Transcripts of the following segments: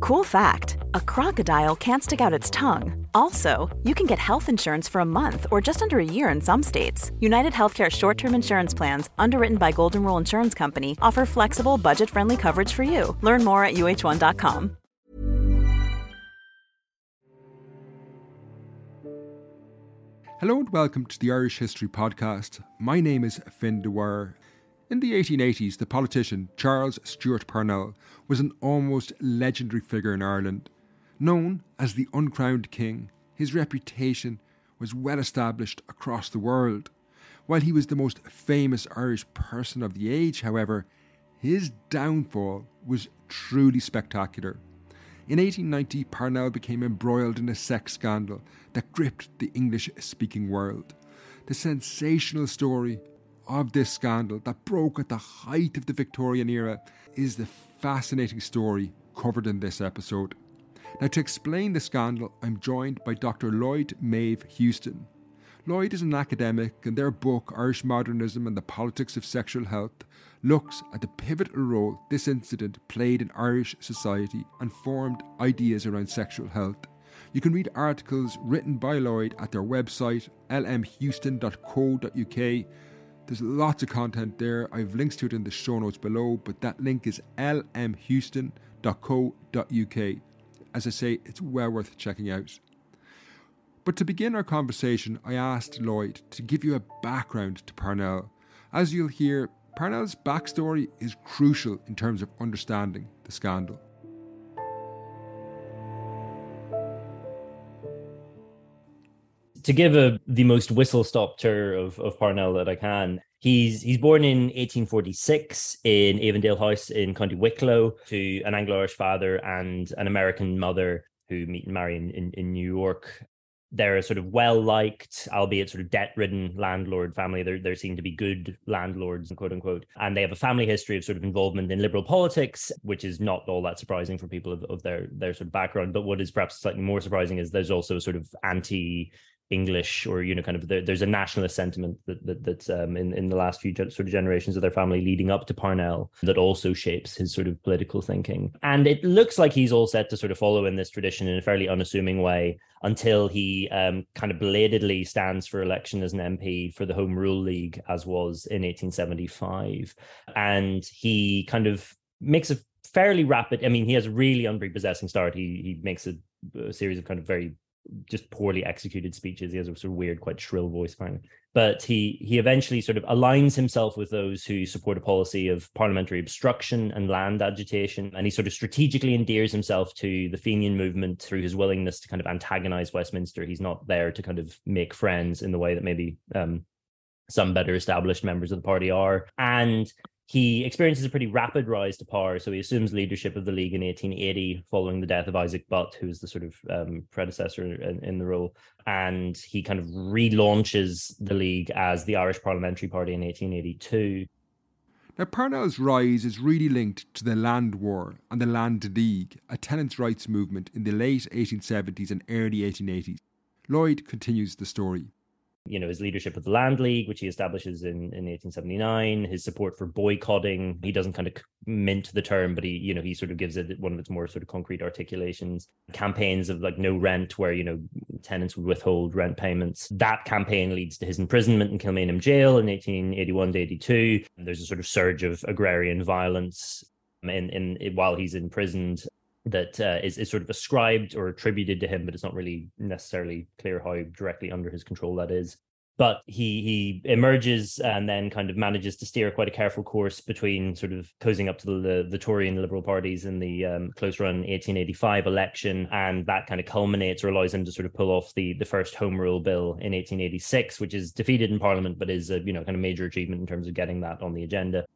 Cool fact a crocodile can't stick out its tongue. Also, you can get health insurance for a month or just under a year in some states. United Healthcare short term insurance plans, underwritten by Golden Rule Insurance Company, offer flexible, budget friendly coverage for you. Learn more at uh1.com. Hello and welcome to the Irish History Podcast. My name is Fin Dwyer. In the 1880s, the politician Charles Stewart Parnell was an almost legendary figure in Ireland. Known as the uncrowned king, his reputation was well established across the world. While he was the most famous Irish person of the age, however, his downfall was truly spectacular. In 1890, Parnell became embroiled in a sex scandal that gripped the English speaking world. The sensational story of this scandal that broke at the height of the Victorian era is the fascinating story covered in this episode. Now, to explain the scandal, I'm joined by Dr. Lloyd Meadhbh Houston. Lloyd is an academic, and their book, Irish Modernism and the Politics of Sexual Health, looks at the pivotal role this incident played in Irish society and formed ideas around sexual health. You can read articles written by Lloyd at their website, lmhouston.co.uk. There's lots of content there. I have links to it in the show notes below, but that link is lmhouston.co.uk. As I say, it's well worth checking out. But to begin our conversation, I asked Lloyd to give you a background to Parnell. As you'll hear, Parnell's backstory is crucial in terms of understanding the scandal. To give a, the most whistle stop tour of, of Parnell that I can, he's he's born in 1846 in Avondale House in County Wicklow to an Anglo-Irish father and an American mother who meet and marry in, in, in New York they're a sort of well liked, albeit sort of debt ridden landlord family. They're, they're seen to be good landlords, quote unquote. And they have a family history of sort of involvement in liberal politics, which is not all that surprising for people of, of their, their sort of background. But what is perhaps slightly more surprising is there's also a sort of anti English or you know kind of there, there's a nationalist sentiment that, that that's um, in in the last few sort of generations of their family leading up to Parnell that also shapes his sort of political thinking. And it looks like he's all set to sort of follow in this tradition in a fairly unassuming way until he um, kind of belatedly stands for election as an MP for the Home Rule League, as was in 1875, and he kind of makes a fairly rapid. I mean, he has a really unprepossessing start. He he makes a, a series of kind of very just poorly executed speeches. He has a sort of weird, quite shrill voice, apparently. But he he eventually sort of aligns himself with those who support a policy of parliamentary obstruction and land agitation, and he sort of strategically endears himself to the Fenian movement through his willingness to kind of antagonize Westminster. He's not there to kind of make friends in the way that maybe um, some better established members of the party are. And he experiences a pretty rapid rise to power. So he assumes leadership of the league in 1880, following the death of Isaac Butt, who is the sort of um, predecessor in, in, the role. And he kind of relaunches the league as the Irish Parliamentary Party in 1882. Now, Parnell's rise is really linked to the Land War and the Land League, a tenants' rights movement in the late 1870s and early 1880s. Lloyd continues the story you know his leadership of the land league which he establishes in, in 1879 his support for boycotting. He doesn't kind of mint the term but he you know he sort of gives it one of its more sort of concrete articulations. Campaigns of like no rent where you know tenants would withhold rent payments. That campaign leads to his imprisonment in kilmainham jail in 1881 to 82 and there's a sort of surge of agrarian violence in, in while he's imprisoned that uh, is is sort of ascribed or attributed to him, but it's not really necessarily clear how directly under his control that is. but he he emerges and then kind of manages to steer quite a careful course between sort of cozying up to the the Tory and Liberal parties in the um, close run 1885 election, and that kind of culminates or allows him to sort of pull off the the first Home Rule Bill in 1886, which is defeated in Parliament, but is a you know kind of major achievement in terms of getting that on the agenda.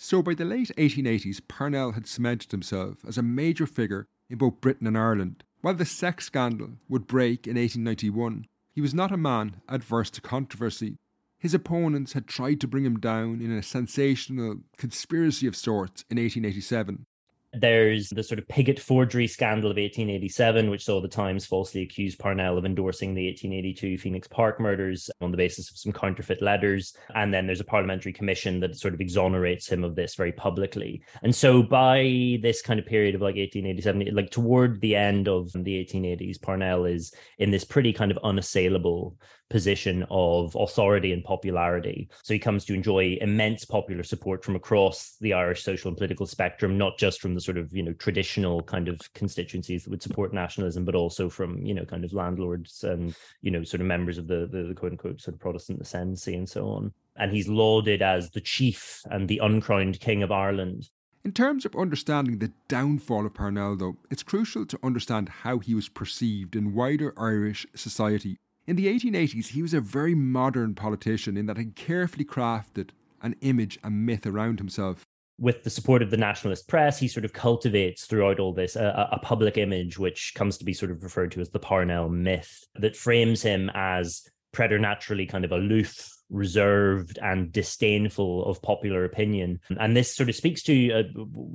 So by the late 1880s, Parnell had cemented himself as a major figure in both Britain and Ireland. While the sex scandal would break in 1891, he was not a man adverse to controversy. His opponents had tried to bring him down in a sensational conspiracy of sorts in 1887, there's the sort of Pigott forgery scandal of 1887, which saw the Times falsely accuse Parnell of endorsing the 1882 Phoenix Park murders on the basis of some counterfeit letters. And then there's a parliamentary commission that sort of exonerates him of this very publicly. And so by this kind of period of like 1887, like toward the end of the 1880s, Parnell is in this pretty kind of unassailable position of authority and popularity. So he comes to enjoy immense popular support from across the Irish social and political spectrum, not just from the sort of, you know, traditional kind of constituencies that would support nationalism, but also from, you know, kind of landlords and, you know, sort of members of the, the, the quote unquote sort of Protestant ascendancy and so on. And he's lauded as the chief and the uncrowned king of Ireland. In terms of understanding the downfall of Parnell, though, it's crucial to understand how he was perceived in wider Irish society in the 1880s, he was a very modern politician in that he carefully crafted an image a myth around himself. With the support of the nationalist press, he sort of cultivates throughout all this a, a public image, which comes to be sort of referred to as the Parnell myth, that frames him as preternaturally kind of aloof, reserved and disdainful of popular opinion. And this sort of speaks to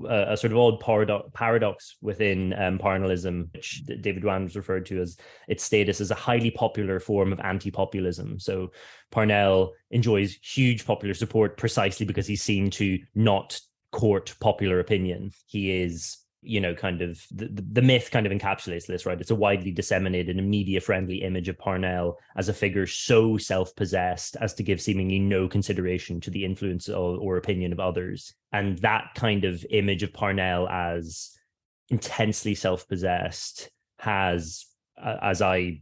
a, a sort of odd paradox, paradox within um, Parnellism, which David Wands referred to as its status as a highly popular form of anti-populism. So Parnell enjoys huge popular support precisely because he's seen to not court popular opinion. He is you know, kind of the, the myth kind of encapsulates this, right? It's a widely disseminated and media friendly image of Parnell as a figure so self possessed as to give seemingly no consideration to the influence or, or opinion of others. And that kind of image of Parnell as intensely self possessed has, as I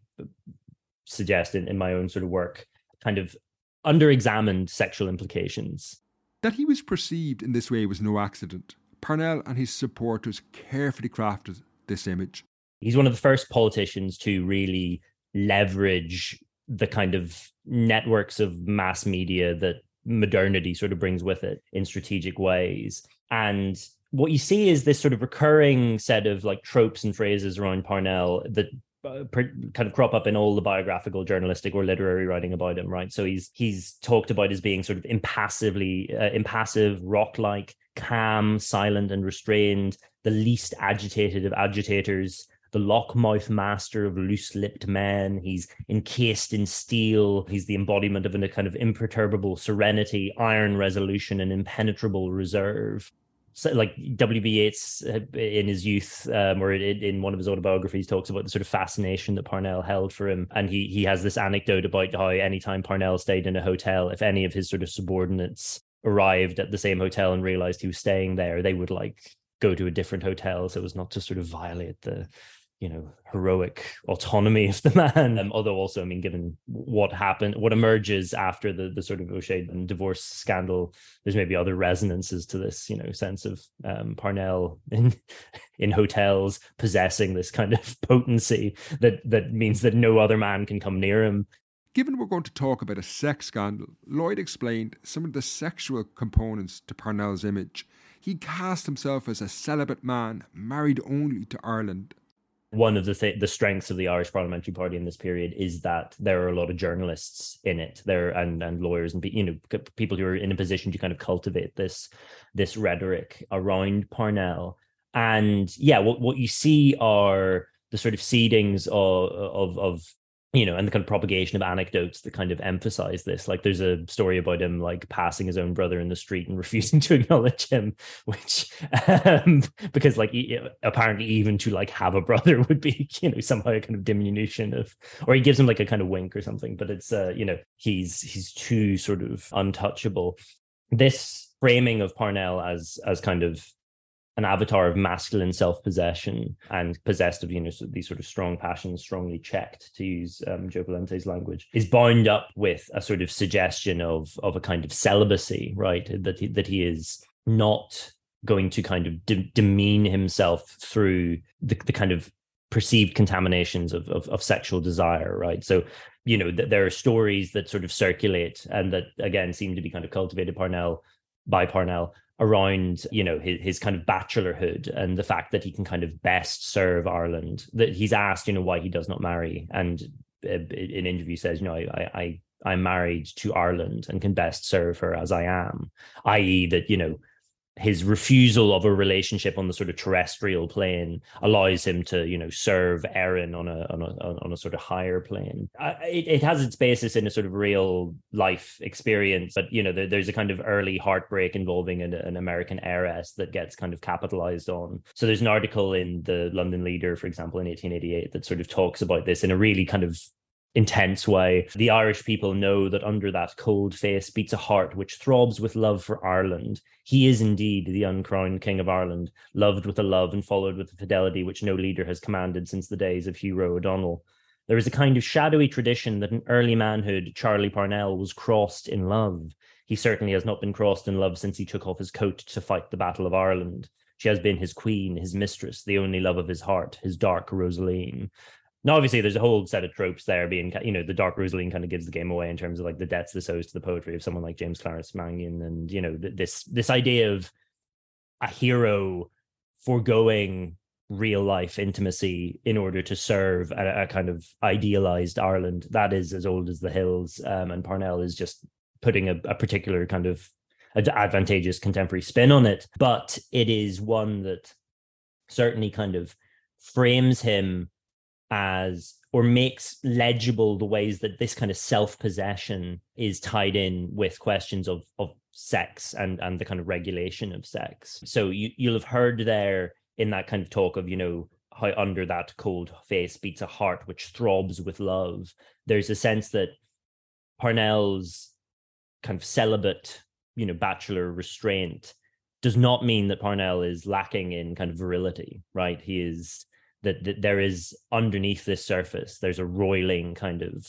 suggest in, in my own sort of work, kind of under examined sexual implications. That he was perceived in this way was no accident. Parnell and his supporters carefully crafted this image. He's one of the first politicians to really leverage the kind of networks of mass media that modernity sort of brings with it in strategic ways. And what you see is this sort of recurring set of like tropes and phrases around Parnell that uh, kind of crop up in all the biographical journalistic or literary writing about him right so he's he's talked about as being sort of impassively uh, impassive rock like calm, silent, and restrained, the least agitated of agitators, the lockmouth master of loose lipped men. He's encased in steel. He's the embodiment of a kind of imperturbable serenity, iron resolution, and impenetrable reserve. So, like W.B. Yeats uh, in his youth, um, or in one of his autobiographies, talks about the sort of fascination that Parnell held for him, and he he has this anecdote about how anytime Parnell stayed in a hotel, if any of his sort of subordinates arrived at the same hotel and realized he was staying there, they would like go to a different hotel so as not to sort of violate the you know heroic autonomy of the man. Um, although also i mean given what happened what emerges after the the sort of o'shea divorce scandal there's maybe other resonances to this you know sense of um, parnell in in hotels possessing this kind of potency that that means that no other man can come near him Given we're going to talk about a sex scandal, Lloyd explained some of the sexual components to Parnell's image. He cast himself as a celibate man, married only to Ireland. One of the th- the strengths of the Irish Parliamentary Party in this period is that there are a lot of journalists in it, there and and lawyers and you know people who are in a position to kind of cultivate this this rhetoric around Parnell. And yeah, what what you see are the sort of seedings of of, of you know, and the kind of propagation of anecdotes that kind of emphasize this. Like there's a story about him like passing his own brother in the street and refusing to acknowledge him, which um, because like he, apparently even to like have a brother would be, you know, somehow a kind of diminution of or he gives him like a kind of wink or something, but it's uh, you know, he's he's too sort of untouchable. This framing of Parnell as as kind of an avatar of masculine self-possession and possessed of you know these sort of strong passions strongly checked to use um, Joe Valente's language is bound up with a sort of suggestion of of a kind of celibacy right? That he, that he is not going to kind of de- demean himself through the, the kind of perceived contaminations of, of, of sexual desire right? So you know th- there are stories that sort of circulate and that again seem to be kind of cultivated parnell by parnell around you know his, his kind of bachelorhood and the fact that he can kind of best serve ireland that he's asked you know why he does not marry. And uh, in interview says you know i i i'm married to ireland and can best serve her as i am i.e that you know his refusal of a relationship on the sort of terrestrial plane allows him to you know serve Erin on a on a on a sort of higher plane. it, it has its basis in a sort of real life experience, but you know there, there's a kind of early heartbreak involving an, an American heiress that gets kind of capitalized on. So there's an article in the London Leader, for example, in 1888 that sort of talks about this in a really kind of intense way. The Irish people know that under that cold face beats a heart which throbs with love for Ireland. He is indeed the uncrowned King of Ireland, loved with a love and followed with a fidelity which no leader has commanded since the days of Hugh O'Donnell. There is a kind of shadowy tradition that in early manhood, Charlie Parnell was crossed in love. He certainly has not been crossed in love since he took off his coat to fight the Battle of Ireland. She has been his queen, his mistress, the only love of his heart, his dark Rosaleen. Now, obviously, there's a whole set of tropes there. Being, you know, the Dark Rosaleen kind of gives the game away in terms of like the debts this owes to the poetry of someone like James Clarence Mangan, and you know, this this idea of a hero foregoing real life intimacy in order to serve a, a, kind of idealized Ireland that is as old as the hills. Um, and Parnell is just putting a, a particular kind of advantageous contemporary spin on it, but it is one that certainly kind of frames him as or makes legible the ways that this kind of self-possession is tied in with questions of of sex and and the kind of regulation of sex. So you you'll have heard there in that kind of talk of you know how under that cold face beats a heart which throbs with love. There's a sense that parnell's kind of celibate you know bachelor restraint does not mean that parnell is lacking in kind of virility right? He is that, that there is underneath this surface there's a roiling kind of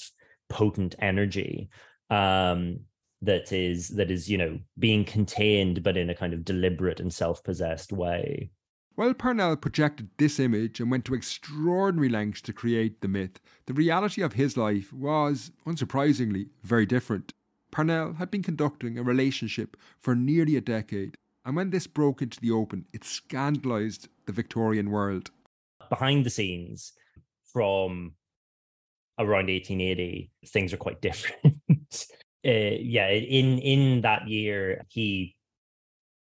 potent energy um, that is that is you know being contained but in a kind of deliberate and self-possessed way while Parnell projected this image and went to extraordinary lengths to create the myth, the reality of his life was, unsurprisingly, very different. Parnell had been conducting a relationship for nearly a decade, and when this broke into the open, it scandalised the Victorian world behind the scenes from around 1880 things are quite different uh, yeah in in that year he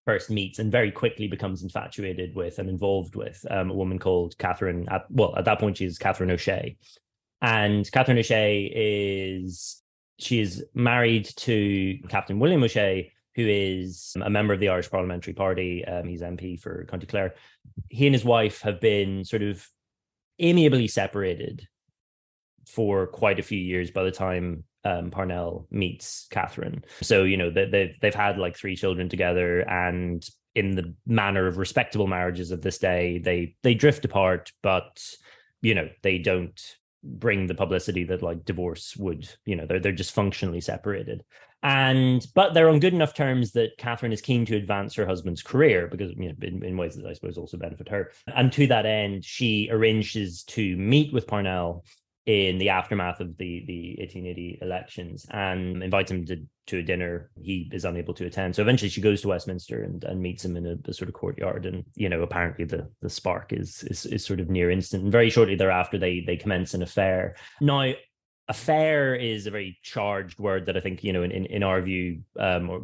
first meets and very quickly becomes infatuated with and involved with um, a woman called Catherine. At, well, at that point, she's Catherine O'Shea, and Catherine O'Shea is she is married to Captain William O'Shea, who is a member of the Irish Parliamentary Party. Um, he's MP for County Clare. He and his wife have been sort of amiably separated for quite a few years by the time um, Parnell meets Catherine. So you know they, they've they've had like three children together, and in the manner of respectable marriages of this day, they they drift apart, but you know they don't bring the publicity that like divorce would. You know they're they're just functionally separated and but they're on good enough terms that Catherine is keen to advance her husband's career because you know in, in, ways that I suppose also benefit her. And to that end, she arranges to meet with Parnell in the aftermath of the the 1880 elections and invites him to to a dinner. He is unable to attend, so eventually she goes to Westminster and, and meets him in a, a sort of courtyard. And you know, apparently the the spark is is is sort of near instant. And very shortly thereafter, they they commence an affair. Now affair is a very charged word that I think you know in in, in our view um, or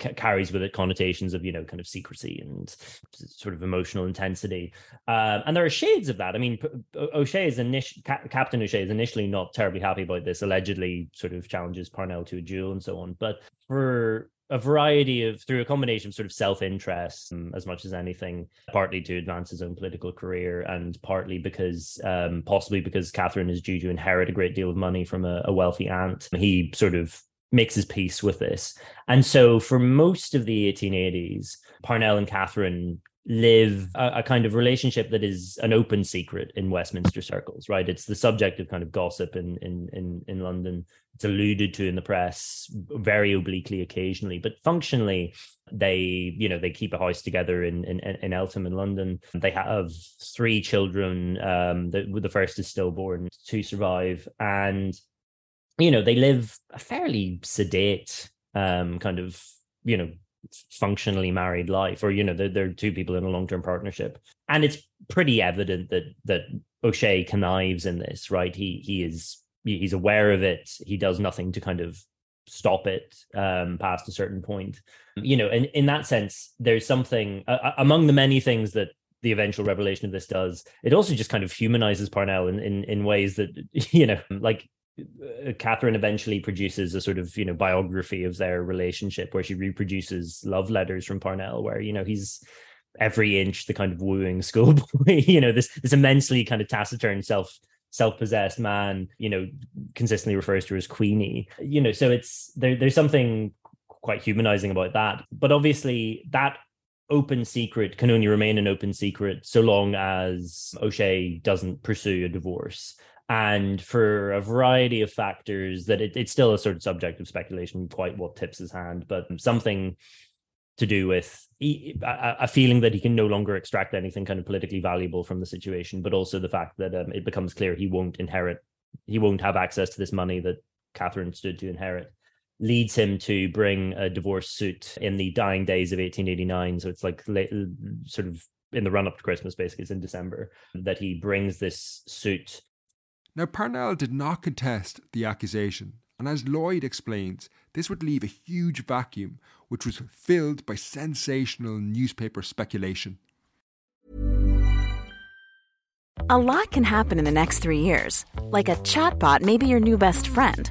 c- carries with it connotations of you know kind of secrecy and sort of emotional intensity, um, and there are shades of that. I mean, O'Shea is initially Captain O'Shea is initially not terribly happy about this. Allegedly, sort of challenges Parnell to a duel and so on. But for a variety of through a combination of sort of self-interest um, as much as anything partly to advance his own political career and partly because um, possibly because catherine is due to inherit a great deal of money from a, a wealthy aunt he sort of makes his peace with this. And so for most of the 1880s parnell and catherine live a, a, kind of relationship that is an open secret in Westminster circles, right? It's the subject of kind of gossip in in in, in London. It's alluded to in the press very obliquely occasionally, but functionally, they you know they keep a house together in in, in Eltham in London. They have three children. Um, the, the first is stillborn, to survive, and you know they live a fairly sedate um, kind of you know functionally married life or you know they're, they're two people in a long-term partnership. And it's pretty evident that that o'shea connives in this right? He he is he's aware of it. He does nothing to kind of stop it um past a certain point. You know and in that sense there's something uh, among the many things that the eventual revelation of this does it also just kind of humanizes parnell in in, in ways that you know like Uh, Catherine eventually produces a sort of you know biography of their relationship where she reproduces love letters from Parnell, where you know he's every inch the kind of wooing schoolboy, you know this this immensely kind of taciturn self self-possessed man, you know, consistently refers to as Queenie, you know, so it's there. There's something quite humanizing about that, but obviously that open secret can only remain an open secret so long as O'Shea doesn't pursue a divorce and for a variety of factors that it, it's still a sort of subject of speculation quite what tips his hand but something to do with a, feeling that he can no longer extract anything kind of politically valuable from the situation but also the fact that um, it becomes clear he won't inherit he won't have access to this money that catherine stood to inherit leads him to bring a divorce suit in the dying days of 1889 so it's like late, sort of in the run up to christmas basically it's in december that he brings this suit now, Parnell did not contest the accusation, and as Lloyd explains, this would leave a huge vacuum which was filled by sensational newspaper speculation. A lot can happen in the next three years. Like a chatbot may be your new best friend.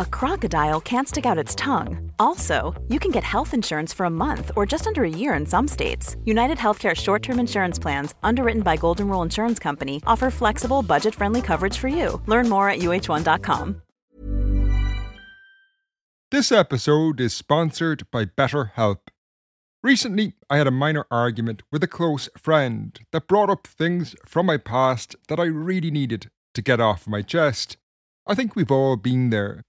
a crocodile can't stick out its tongue. Also, you can get health insurance for a month or just under a year in some states. United Healthcare short-term insurance plans, underwritten by Golden Rule Insurance Company, Company offer flexible, budget friendly coverage for you. Learn more at uh1.com. This episode is sponsored by BetterHelp. Recently, I had a minor argument with a close friend that brought up things from my past that I really needed to get off my chest. I think we've all been there.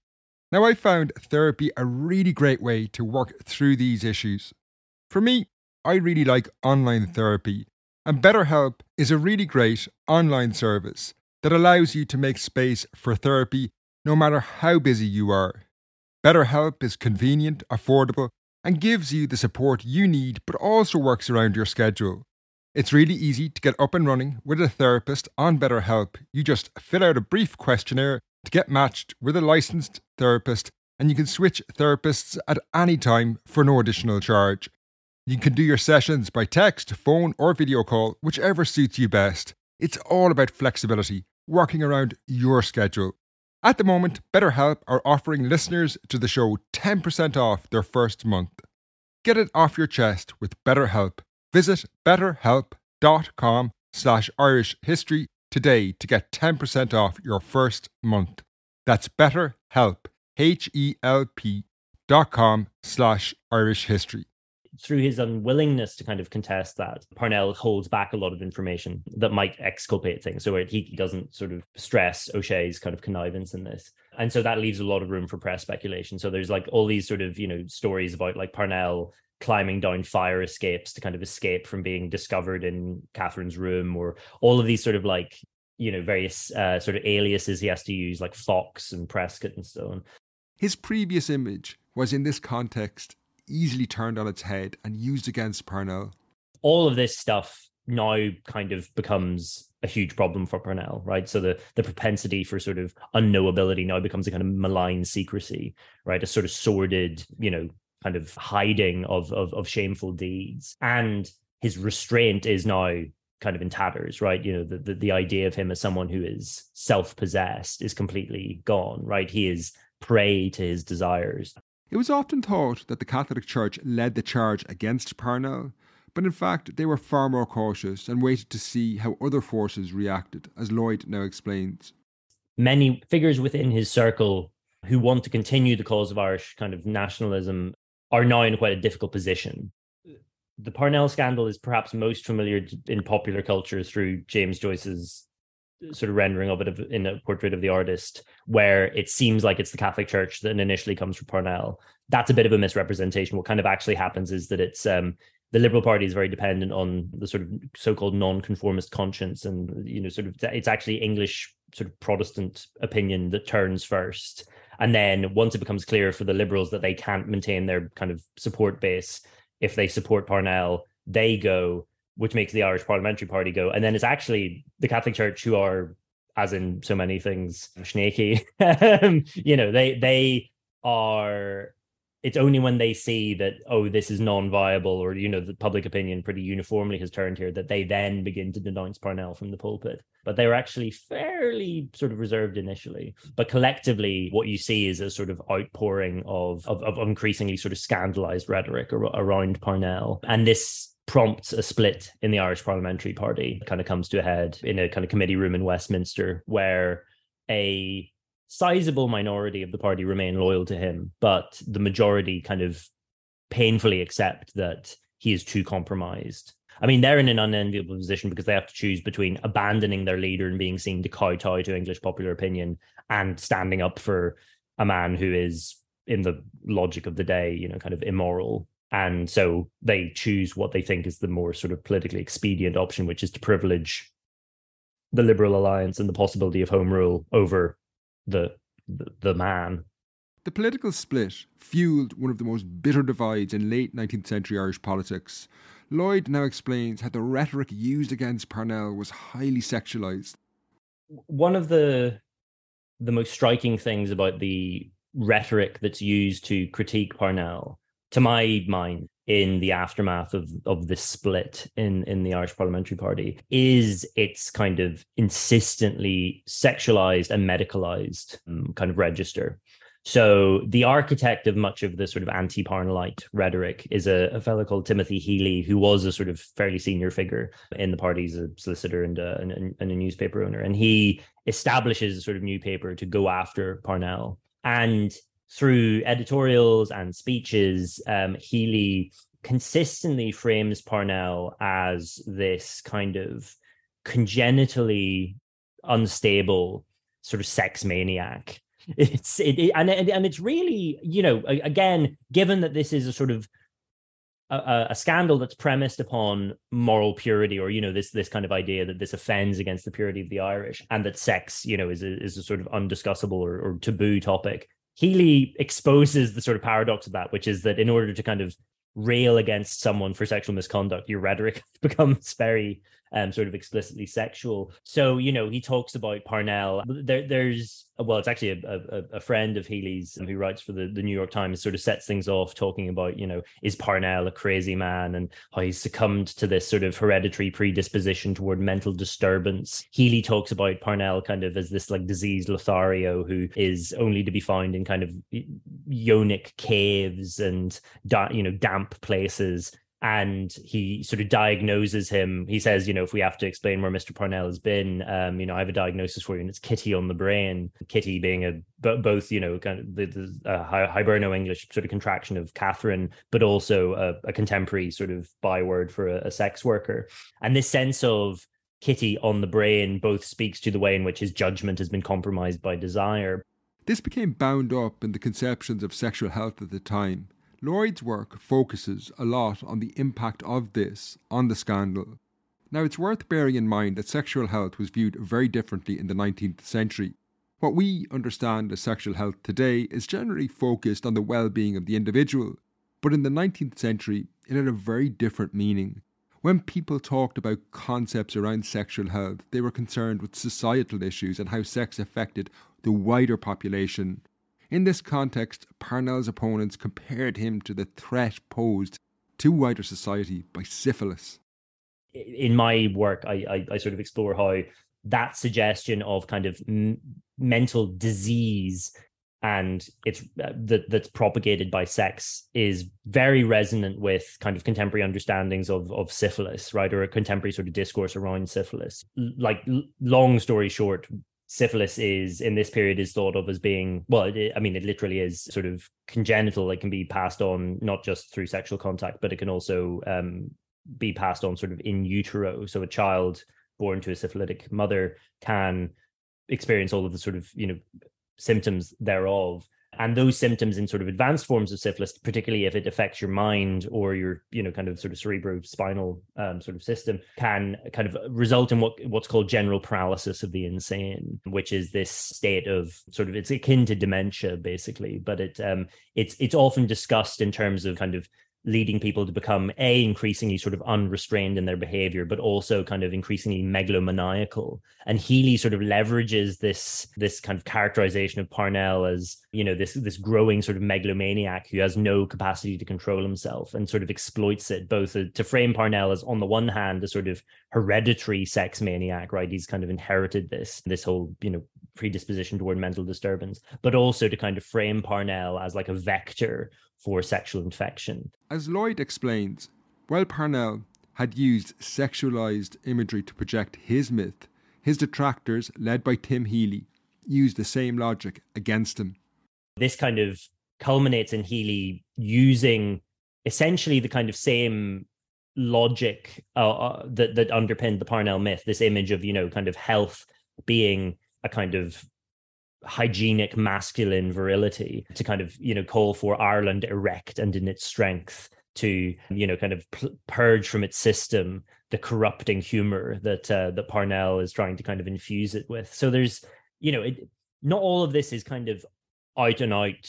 Now, I found therapy a really great way to work through these issues. For me, I really like online therapy and BetterHelp is a really great online service that allows you to make space for therapy no matter how busy you are. BetterHelp is convenient, affordable, and gives you the support you need, but also works around your schedule. It's really easy to get up and running with a therapist on BetterHelp. You just fill out a brief questionnaire to get matched with a licensed therapist, and you can switch therapists at any time for no additional charge. You can do your sessions by text, phone, or video call, whichever suits you best. It's all about flexibility, working around your schedule. At the moment, BetterHelp are offering listeners to the show 10% off their first month. Get it off your chest with BetterHelp. Visit betterhelp.com slash Irish history today to get 10% off your first month. That's betterhelp, H-E-L-P dot com slash Irish history through his unwillingness to kind of contest that, Parnell holds back a lot of information that might exculpate things. So he, he doesn't sort of stress O'Shea's kind of connivance in this. And so that leaves a lot of room for press speculation. So there's like all these sort of, you know, stories about like Parnell climbing down fire escapes to kind of escape from being discovered in Catherine's room, or all of these sort of like, you know, various uh, sort of aliases he has to use, like Fox and Prescott and so on. His previous image was in this context easily turned on its head and used against Parnell. All of this stuff now kind of becomes a huge problem for Parnell, right? So the the propensity for sort of unknowability now becomes a kind of malign secrecy, right? A sort of sordid, you know, kind of hiding of of, of shameful deeds, and his restraint is now kind of in tatters, right? You know, the, the, the idea of him as someone who is self possessed is completely gone, right? He is prey to his desires. It was often thought that the Catholic Church led the charge against Parnell, but in fact they were far more cautious and waited to see how other forces reacted, as Lloyd now explains. Many figures within his circle who want to continue the cause of Irish kind of nationalism are now in quite a difficult position the Parnell scandal is perhaps most familiar in popular culture through James Joyce's sort of rendering of it in a portrait of the artist, where it seems like it's the Catholic Church that initially comes from Parnell. That's a bit of a misrepresentation. What kind of actually happens is that it's um, the Liberal Party is very dependent on the sort of so-called non-conformist conscience, and you know, sort of it's actually English sort of Protestant opinion that turns first, and then once it becomes clear for the Liberals that they can't maintain their kind of support base if they support Parnell, they go, which makes the Irish Parliamentary Party go. And then it's actually the Catholic Church who are, as in so many things, snaky. Um, you know, they they are it's only when they see that oh this is non-viable or you know the public opinion pretty uniformly has turned here that they then begin to denounce parnell from the pulpit but they were actually fairly sort of reserved initially but collectively what you see is a sort of outpouring of of, of increasingly sort of scandalized rhetoric around parnell and this prompts a split in the Irish Parliamentary Party. It kind of comes to a head in a kind of committee room in Westminster where a sizable minority of the party remain loyal to him, but the majority kind of painfully accept that he is too compromised. I mean, they're in an unenviable position because they have to choose between abandoning their leader and being seen to kowtow to English popular opinion and standing up for a man who is, in the logic of the day, you know, kind of immoral. And so they choose what they think is the more sort of politically expedient option, which is to privilege the Liberal Alliance and the possibility of home rule over the, the, the man. The political split fueled one of the most bitter divides in late 19th century Irish politics. Lloyd now explains how the rhetoric used against Parnell was highly sexualized. One of the the most striking things about the rhetoric that's used to critique Parnell, to my mind, in the aftermath of of this split in in the Irish Parliamentary Party is its kind of insistently sexualized and medicalized um, kind of register. So the architect of much of the sort of anti-Parnellite rhetoric is a, a fellow called Timothy Healy, who was a sort of fairly senior figure in the party, as a solicitor and a, and, and a newspaper owner, and he establishes a sort of new paper to go after Parnell. And through editorials and speeches, um, Healy consistently frames Parnell as this kind of congenitally unstable sort of sex maniac. It's it, it and and it's really you know again given that this is a sort of a, a, scandal that's premised upon moral purity or you know this this kind of idea that this offends against the purity of the irish and that sex you know is a, is a sort of undiscussable or, or taboo topic Healy exposes the sort of paradox of that, which is that in order to kind of rail against someone for sexual misconduct, your rhetoric becomes very um, sort of explicitly sexual. So, you know, he talks about Parnell. There, there's, well, it's actually a, a, a, friend of Healy's who writes for the, the New York Times, sort of sets things off talking about, you know, is Parnell a crazy man and how he's succumbed to this sort of hereditary predisposition toward mental disturbance. Healy talks about Parnell kind of as this like diseased Lothario who is only to be found in kind of yonic caves and, you know, damp places and he sort of diagnoses him. He says, you know, if we have to explain where Mr. Parnell has been, um, you know, I have a diagnosis for you, and it's Kitty on the brain. Kitty being a both, you know, kind of the, the uh, Hiberno English sort of contraction of Catherine, but also a, a contemporary sort of byword for a, a sex worker. And this sense of Kitty on the brain both speaks to the way in which his judgment has been compromised by desire. This became bound up in the conceptions of sexual health at the time Lloyd's work focuses a lot on the impact of this on the scandal. Now, it's worth bearing in mind that sexual health was viewed very differently in the 19th century. What we understand as sexual health today is generally focused on the well being of the individual, but in the 19th century, it had a very different meaning. When people talked about concepts around sexual health, they were concerned with societal issues and how sex affected the wider population in this context, Parnell's opponents compared him to the threat posed to wider society by syphilis. in my work, I, I, I sort of explore how that suggestion of kind of m- mental disease and it's uh, that that's propagated by sex is very resonant with kind of contemporary understandings of of syphilis right or a contemporary sort of discourse around syphilis like long story short syphilis is in this period is thought of as being well it, i mean it literally is sort of congenital. It can be passed on not just through sexual contact but it can also um, be passed on sort of in utero. So a child born to a syphilitic mother can experience all of the sort of you know symptoms thereof and those symptoms in sort of advanced forms of syphilis particularly if it affects your mind or your you know kind of sort of cerebrospinal um, sort of system can kind of result in what what's called general paralysis of the insane which is this state of sort of it's akin to dementia basically but it um it's it's often discussed in terms of kind of leading people to become a increasingly sort of unrestrained in their behavior but also kind of increasingly megalomaniacal. And healy sort of leverages this this kind of characterization of parnell as you know this this growing sort of megalomaniac who has no capacity to control himself and sort of exploits it both to frame parnell as on the one hand a sort of hereditary sex maniac right? He's kind of inherited this this whole you know predisposition toward mental disturbance but also to kind of frame parnell as like a vector for sexual infection. As Lloyd explains, while Parnell had used sexualized imagery to project his myth, his detractors, led by Tim Healy, used the same logic against him. This kind of culminates in Healy using essentially the kind of same logic uh, uh, that that underpinned the Parnell myth. This image of you know kind of health being a kind of hygienic masculine virility to kind of you know call for Ireland erect and in its strength to you know kind of purge from its system the corrupting humor that uh, that Parnell is trying to kind of infuse it with. So there's you know it, not all of this is kind of out and out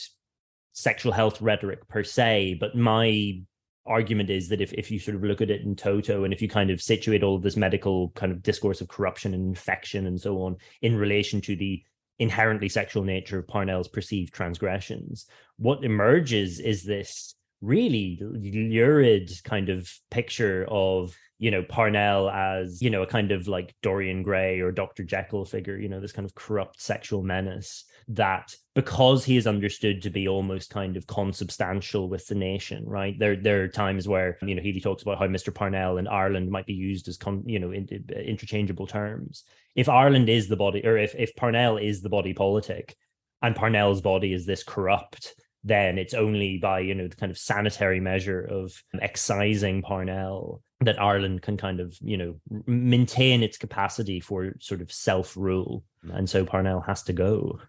sexual health rhetoric per se, but my argument is that if, if you sort of look at it in toto and if you kind of situate all of this medical kind of discourse of corruption and infection and so on in relation to the inherently sexual nature of Parnell's perceived transgressions, what emerges is this really lurid kind of picture of you know Parnell as you know a kind of like Dorian Gray or Dr. Jekyll figure, you know, this kind of corrupt sexual menace that because he is understood to be almost kind of consubstantial with the nation, right? There there are times where you know Healy talks about how Mr. Parnell and Ireland might be used as con, you know in, interchangeable terms. If Ireland is the body, or if if Parnell is the body politic, and Parnell's body is this corrupt then it's only by you know the kind of sanitary measure of excising Parnell that Ireland can kind of you know maintain its capacity for sort of self rule, and so Parnell has to go.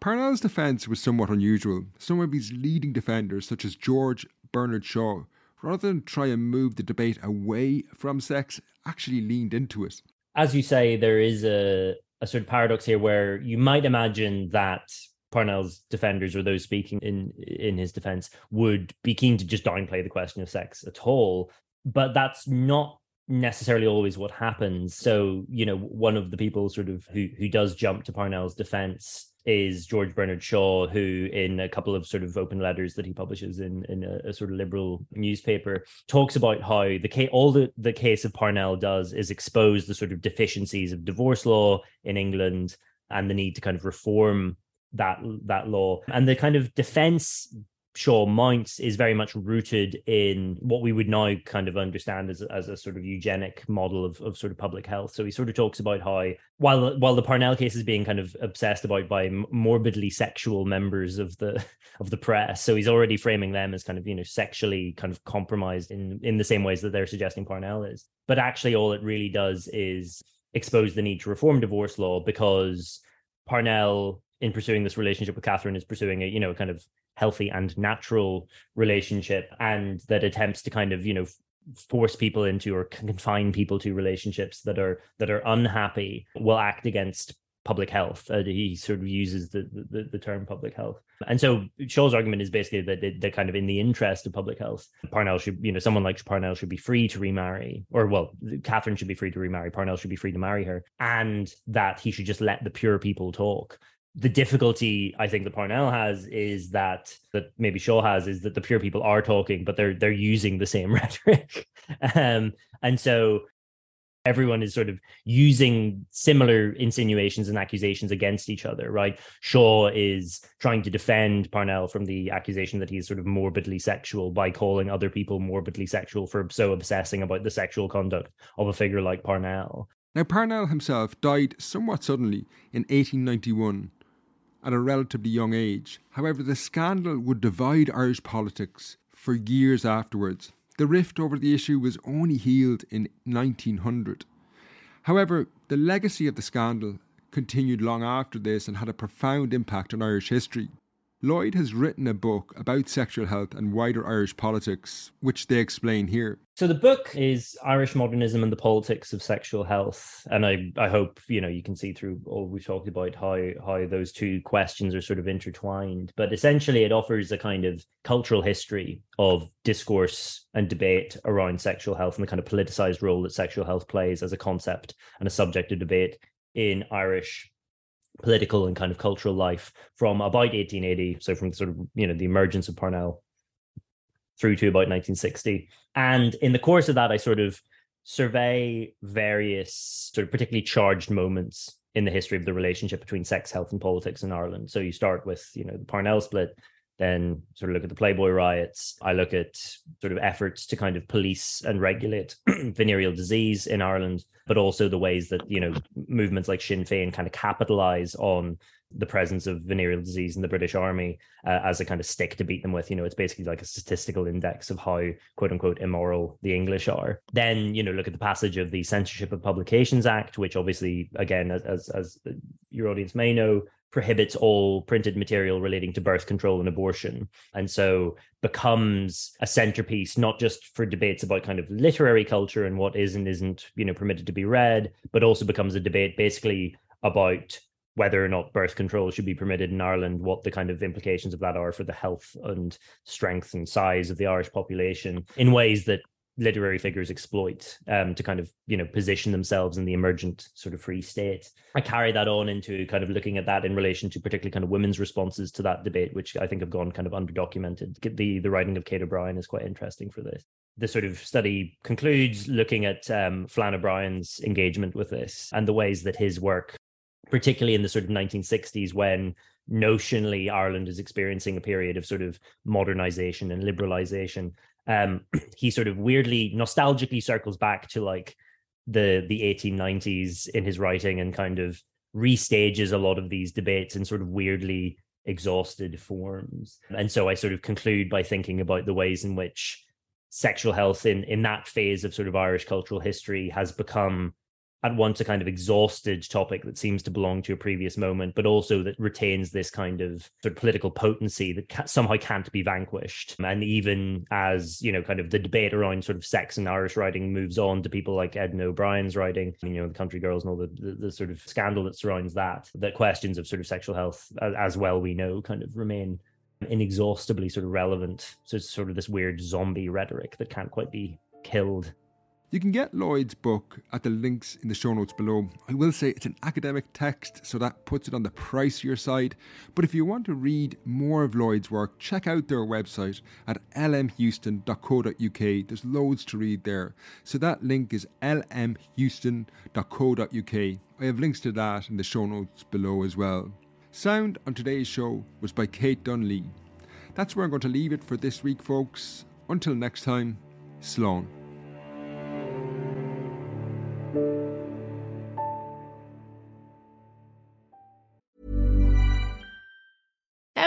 Parnell's defence was somewhat unusual. Some of his leading defenders, such as George Bernard Shaw, rather than try and move the debate away from sex, actually leaned into it. As you say, there is a, a sort of paradox here where you might imagine that Parnell's defenders or those speaking in in his defense would be keen to just downplay the question of sex at all, but that's not necessarily always what happens. So, you know, one of the people sort of who who does jump to Parnell's defense is George Bernard Shaw, who in a couple of sort of open letters that he publishes in in a, a sort of liberal newspaper talks about how the case all the, the case of Parnell does is expose the sort of deficiencies of divorce law in England and the need to kind of reform that that law and the kind of defense Shaw mounts is very much rooted in what we would now kind of understand as, as a sort of eugenic model of, of sort of public health. So he sort of talks about how while while the Parnell case is being kind of obsessed about by morbidly sexual members of the of the press, so he's already framing them as kind of you know sexually kind of compromised in in the same ways that they're suggesting Parnell is. But actually, all it really does is expose the need to reform divorce law because Parnell in pursuing this relationship with Catherine is pursuing a you know kind of healthy and natural relationship and that attempts to kind of you know force people into or confine people to relationships that are that are unhappy will act against public health. Uh, he sort of uses the, the, the term public health, and so Shaw's argument is basically that they're kind of in the interest of public health. Parnell should, you know, someone like Parnell should be free to remarry, or well, Catherine should be free to remarry. Parnell should be free to marry her, and that he should just let the pure people talk the difficulty I think that Parnell has is that that maybe Shaw has is that the pure people are talking, but they're they're using the same rhetoric, um, and so everyone is sort of using similar insinuations and accusations against each other, right? Shaw is trying to defend Parnell from the accusation that he's sort of morbidly sexual by calling other people morbidly sexual for so obsessing about the sexual conduct of a figure like Parnell. Now, Parnell himself died somewhat suddenly in 1891 at a relatively young age. However, the scandal would divide Irish politics for years afterwards. The rift over the issue was only healed in 1900. However, the legacy of the scandal continued long after this and had a profound impact on Irish history. Lloyd has written a book about sexual health and wider Irish politics, which they explain here. So the book is Irish modernism and the politics of sexual health, and I I hope you know you can see through all we've talked about how how those two questions are sort of intertwined. But essentially, it offers a kind of cultural history of discourse and debate around sexual health and the kind of politicized role that sexual health plays as a concept and a subject of debate in Irish political and kind of cultural life from about 1880 so from sort of you know the emergence of parnell through to about 1960 and in the course of that i sort of survey various sort of particularly charged moments in the history of the relationship between sex health and politics in ireland. So you start with you know the parnell split then sort of look at the Playboy riots. I look at sort of efforts to kind of police and regulate venereal disease in Ireland, but also the ways that, you know, movements like Sinn Féin kind of capitalize on the presence of venereal disease in the British Army uh, as a kind of stick to beat them with. You know, it's basically like a statistical index of how quote unquote immoral the English are. Then, you know, look at the passage of the Censorship of Publications Act, which obviously, again, as, as, as your audience may know, prohibits all printed material relating to birth control and abortion. And so becomes a centerpiece not just for debates about kind of literary culture and what is and isn't you know permitted to be read but also becomes a debate basically about whether or not birth control should be permitted in Ireland, what the kind of implications of that are for the health and strength and size of the Irish population in ways that literary figures exploit um, to kind of you know position themselves in the emergent sort of free state. I carry that on into kind of looking at that in relation to particularly kind of women's responses to that debate, which I think have gone kind of underdocumented. The the writing of Kate O'Brien is quite interesting for this. The sort of study concludes looking at um, Flann O'Brien's engagement with this and the ways that his work, particularly in the sort of 1960s, when notionally Ireland is experiencing a period of sort of modernization and liberalization, um, he sort of weirdly nostalgically circles back to like the the 1890s in his writing and kind of restages a lot of these debates in sort of weirdly exhausted forms. And so I sort of conclude by thinking about the ways in which sexual health in in that phase of sort of Irish cultural history has become at once a kind of exhausted topic that seems to belong to a previous moment, but also that retains this kind of sort of political potency that ca- somehow can't be vanquished. And even as, you know, kind of the debate around sort of sex and Irish writing moves on to people like Edna O'Brien's writing, you know, the country girls and all the, the, the sort of scandal that surrounds that, that questions of sort of sexual health, as well we know, kind of remain inexhaustibly sort of relevant. So it's sort of this weird zombie rhetoric that can't quite be killed you can get Lloyd's book at the links in the show notes below. I will say it's an academic text, so that puts it on the pricier side. But if you want to read more of Lloyd's work, check out their website at lmhouston.co.uk. There's loads to read there. So that link is lmhouston.co.uk. I have links to that in the show notes below as well. Sound on today's show was by Kate Dunley. That's where I'm going to leave it for this week, folks. Until next time, Slán.